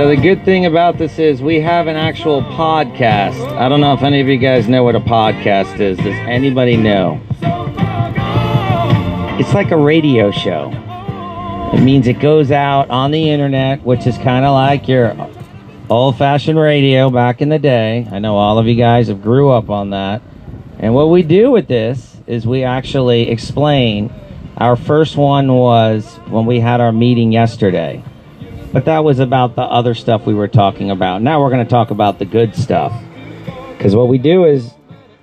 So the good thing about this is we have an actual podcast. I don't know if any of you guys know what a podcast is. Does anybody know? It's like a radio show. It means it goes out on the internet, which is kind of like your old-fashioned radio back in the day. I know all of you guys have grew up on that. And what we do with this is we actually explain. Our first one was when we had our meeting yesterday. But that was about the other stuff we were talking about. Now we're going to talk about the good stuff. Because what we do is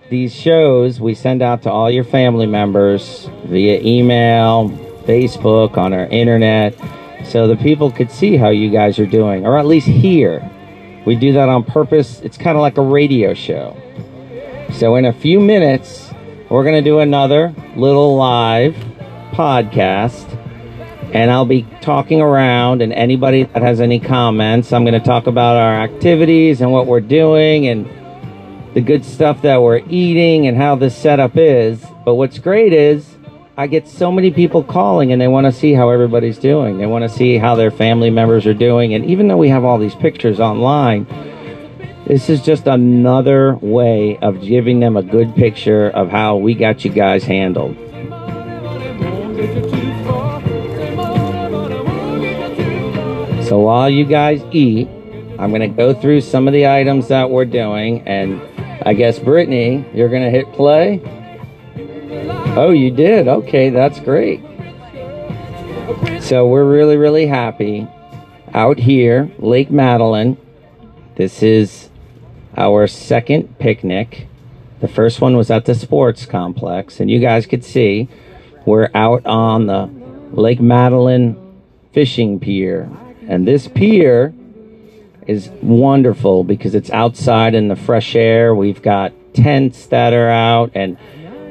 these shows we send out to all your family members via email, Facebook, on our internet, so the people could see how you guys are doing, or at least hear. We do that on purpose. It's kind of like a radio show. So in a few minutes, we're going to do another little live podcast and I'll be talking around. And anybody that has any comments, I'm going to talk about our activities and what we're doing and the good stuff that we're eating and how this setup is. But what's great is I get so many people calling and they want to see how everybody's doing. They want to see how their family members are doing. And even though we have all these pictures online, this is just another way of giving them a good picture of how we got you guys handled. So while you guys eat, I'm going to go through some of the items that we're doing. And I guess, Brittany, you're going to hit play? Oh, you did? Okay, that's great. So we're really, really happy out here, Lake Madeline. This is our second picnic. The first one was at the sports complex, and you guys could see we're out on the Lake Madeline fishing pier. And this pier is wonderful because it's outside in the fresh air. We've got tents that are out and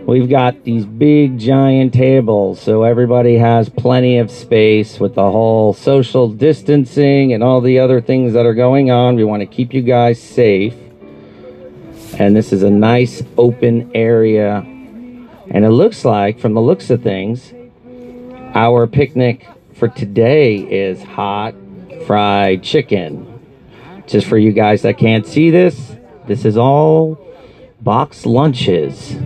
we've got these big giant tables so everybody has plenty of space with the whole social distancing and all the other things that are going on. We want to keep you guys safe. And this is a nice open area. And it looks like, from the looks of things, our picnic for today is hot fried chicken. Just for you guys that can't see this, this is all box lunches.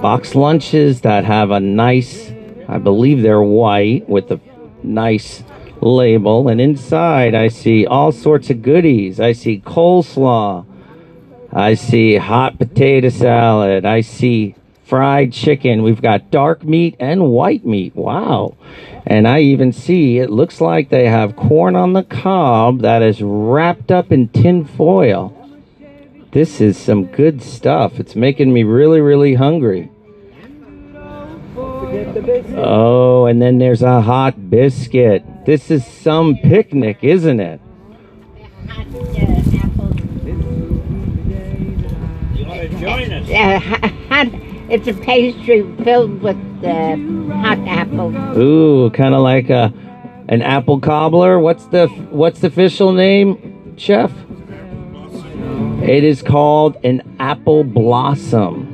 Box lunches that have a nice, I believe they're white with a nice label. And inside, I see all sorts of goodies. I see coleslaw. I see hot potato salad. I see fried chicken. We've got dark meat and white meat. Wow. And I even see it looks like they have corn on the cob that is wrapped up in tin foil. This is some good stuff. It's making me really, really hungry. Oh, and then there's a hot biscuit. This is some picnic, isn't it? Uh, hot, it's a pastry filled with uh, hot apples. Ooh, kind of like a an apple cobbler. What's the what's the official name, chef? It is called an apple blossom.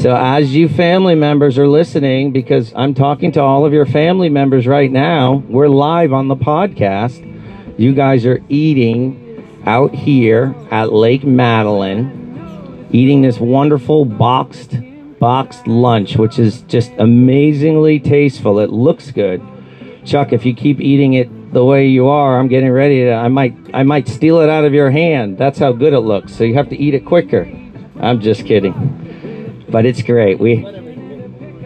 So as you family members are listening because I'm talking to all of your family members right now, we're live on the podcast. You guys are eating out here at Lake Madeline, eating this wonderful boxed boxed lunch, which is just amazingly tasteful. It looks good. Chuck, if you keep eating it the way you are, I'm getting ready to I might I might steal it out of your hand. That's how good it looks. So you have to eat it quicker. I'm just kidding. But it's great. We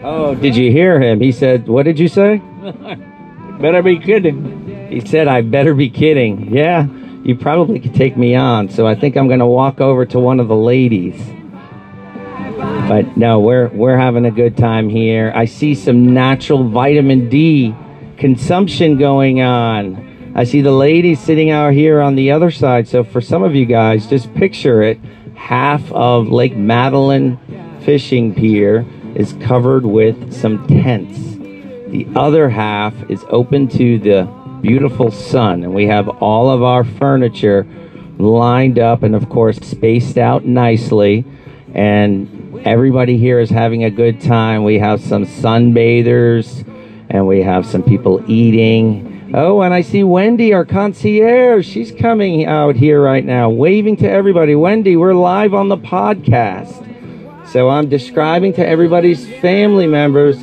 Oh, did you hear him? He said, "What did you say?" better be kidding. He said, "I better be kidding." Yeah, you probably could take me on. So I think I'm going to walk over to one of the ladies. But no, we're we're having a good time here. I see some natural vitamin D consumption going on. I see the ladies sitting out here on the other side. So for some of you guys, just picture it. Half of Lake Madeline fishing pier is covered with some tents. The other half is open to the beautiful sun, and we have all of our furniture lined up and, of course, spaced out nicely. And everybody here is having a good time. We have some sunbathers and we have some people eating. Oh, and I see Wendy, our concierge. She's coming out here right now, waving to everybody. Wendy, we're live on the podcast. So I'm describing to everybody's family members.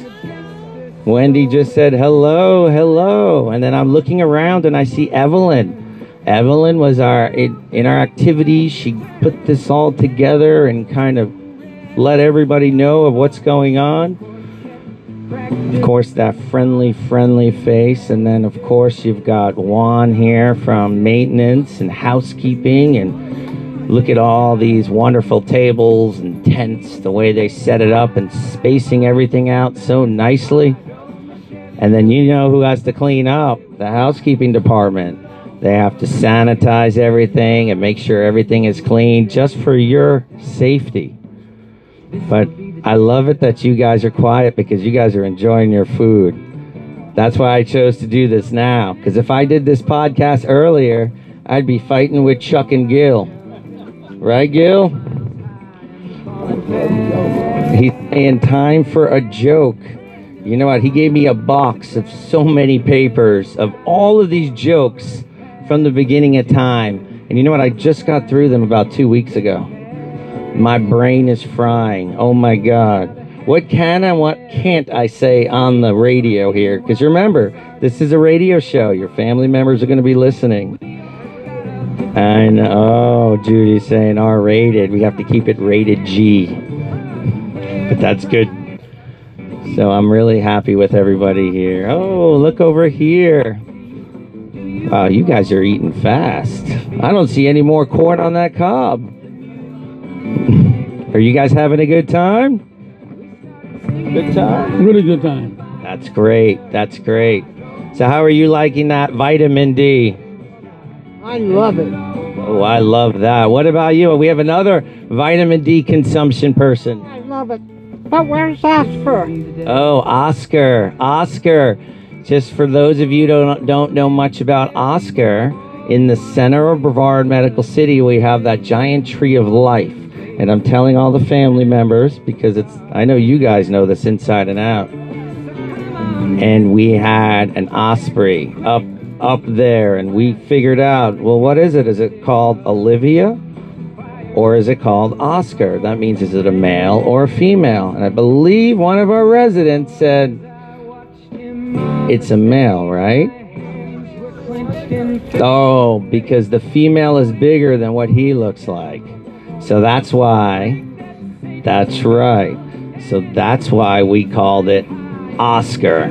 Wendy just said hello, hello. And then I'm looking around and I see Evelyn. Evelyn was our in, in our activities. She put this all together and kind of let everybody know of what's going on. Of course, that friendly, friendly face, and then of course you've got Juan here from maintenance and housekeeping, and look at all these wonderful tables and tents, the way they set it up and spacing everything out so nicely. And then you know who has to clean up the housekeeping department. They have to sanitize everything and make sure everything is clean just for your safety. But I love it that you guys are quiet because you guys are enjoying your food. That's why I chose to do this now. Because if I did this podcast earlier, I'd be fighting with Chuck and Gil. Right, Gil? He's saying time for a joke. You know what? He gave me a box of so many papers of all of these jokes from the beginning of time. And you know what? I just got through them about two weeks ago. My brain is frying. Oh my God. What can and what can't I say on the radio here? Because remember, this is a radio show. Your family members are going to be listening. And oh, Judy's saying R rated. We have to keep it rated G. But that's good. So I'm really happy with everybody here. Oh, look over here. Wow, you guys are eating fast. I don't see any more corn on that cob. Are you guys having a good time? Good time? Really good time. That's great. That's great. So, how are you liking that vitamin D? I love it. Oh, I love that. What about you? We have another vitamin D consumption person. I love it. But where's Oscar? Oh, Oscar. Oscar. Just for those of you who don't, don't know much about Oscar, in the center of Brevard Medical City, we have that giant tree of life. And I'm telling all the family members because it's, I know you guys know this inside and out. And we had an osprey up, up there, and we figured out, well, what is it? Is it called Olivia? Or is it called Oscar? That means is it a male or a female? And I believe one of our residents said, it's a male, right? Oh, because the female is bigger than what he looks like. So that's why. That's right. So that's why we called it Oscar.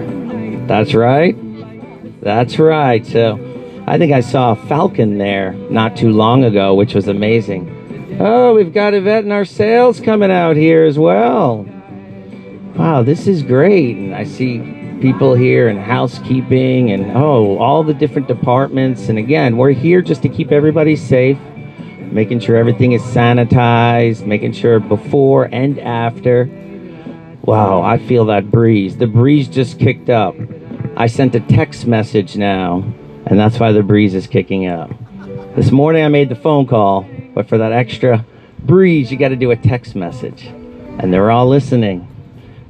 That's right. That's right. So I think I saw a falcon there not too long ago, which was amazing. Oh, we've got Yvette and our sales coming out here as well. Wow, this is great. And I see people here and housekeeping and oh, all the different departments. And again, we're here just to keep everybody safe, making sure everything is sanitized, making sure before and after. Wow, I feel that breeze. The breeze just kicked up. I sent a text message now, and that's why the breeze is kicking up. This morning I made the phone call, but for that extra breeze, you got to do a text message. And they're all listening.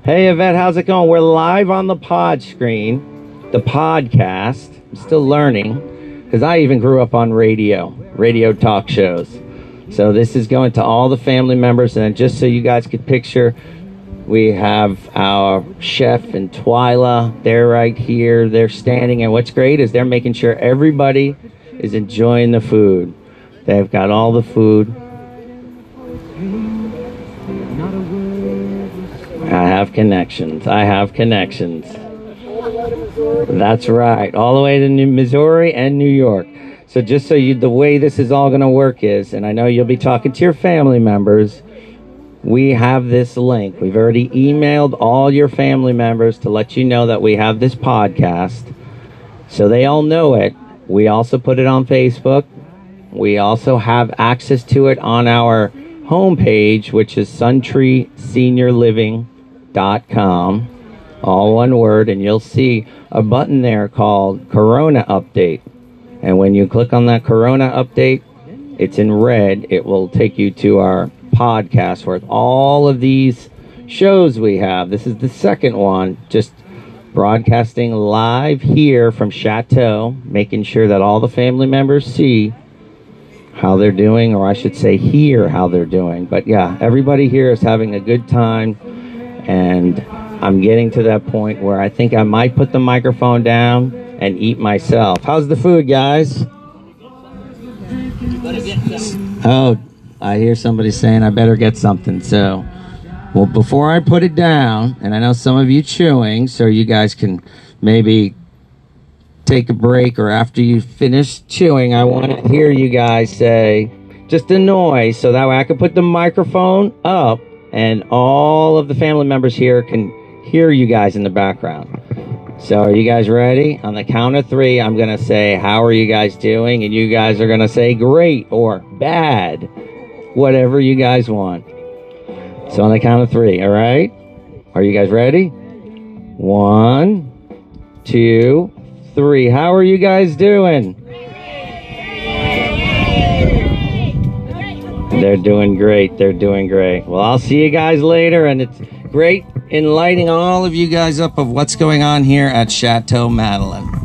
Hey, Yvette, how's it going? We're live on the pod screen, the podcast. I'm still learning because I even grew up on radio, radio talk shows. So this is going to all the family members. And just so you guys could picture, we have our chef and Twyla. They're right here. They're standing. And what's great is they're making sure everybody is enjoying the food. They've got all the food. I have connections. I have connections. That's right. All the way to New Missouri and New York. So just so you the way this is all going to work is and I know you'll be talking to your family members, we have this link. We've already emailed all your family members to let you know that we have this podcast. So they all know it. We also put it on Facebook. We also have access to it on our homepage, which is suntreeseniorliving.com. All one word, and you'll see a button there called Corona Update. And when you click on that Corona Update, it's in red, it will take you to our podcast worth all of these shows we have. This is the second one, just broadcasting live here from Chateau, making sure that all the family members see how they're doing, or I should say, hear how they're doing. But yeah, everybody here is having a good time, and I'm getting to that point where I think I might put the microphone down and eat myself. How's the food, guys? Oh, I hear somebody saying I better get something. So, well, before I put it down, and I know some of you chewing, so you guys can maybe take a break or after you finish chewing, I want to hear you guys say just a noise so that way I can put the microphone up and all of the family members here can hear you guys in the background. So, are you guys ready? On the count of three, I'm going to say, How are you guys doing? And you guys are going to say, Great or bad, whatever you guys want. So, on the count of three, all right? Are you guys ready? One, two, three. How are you guys doing? They're doing great. They're doing great. Well, I'll see you guys later, and it's great enlightening all of you guys up of what's going on here at Chateau Madeline.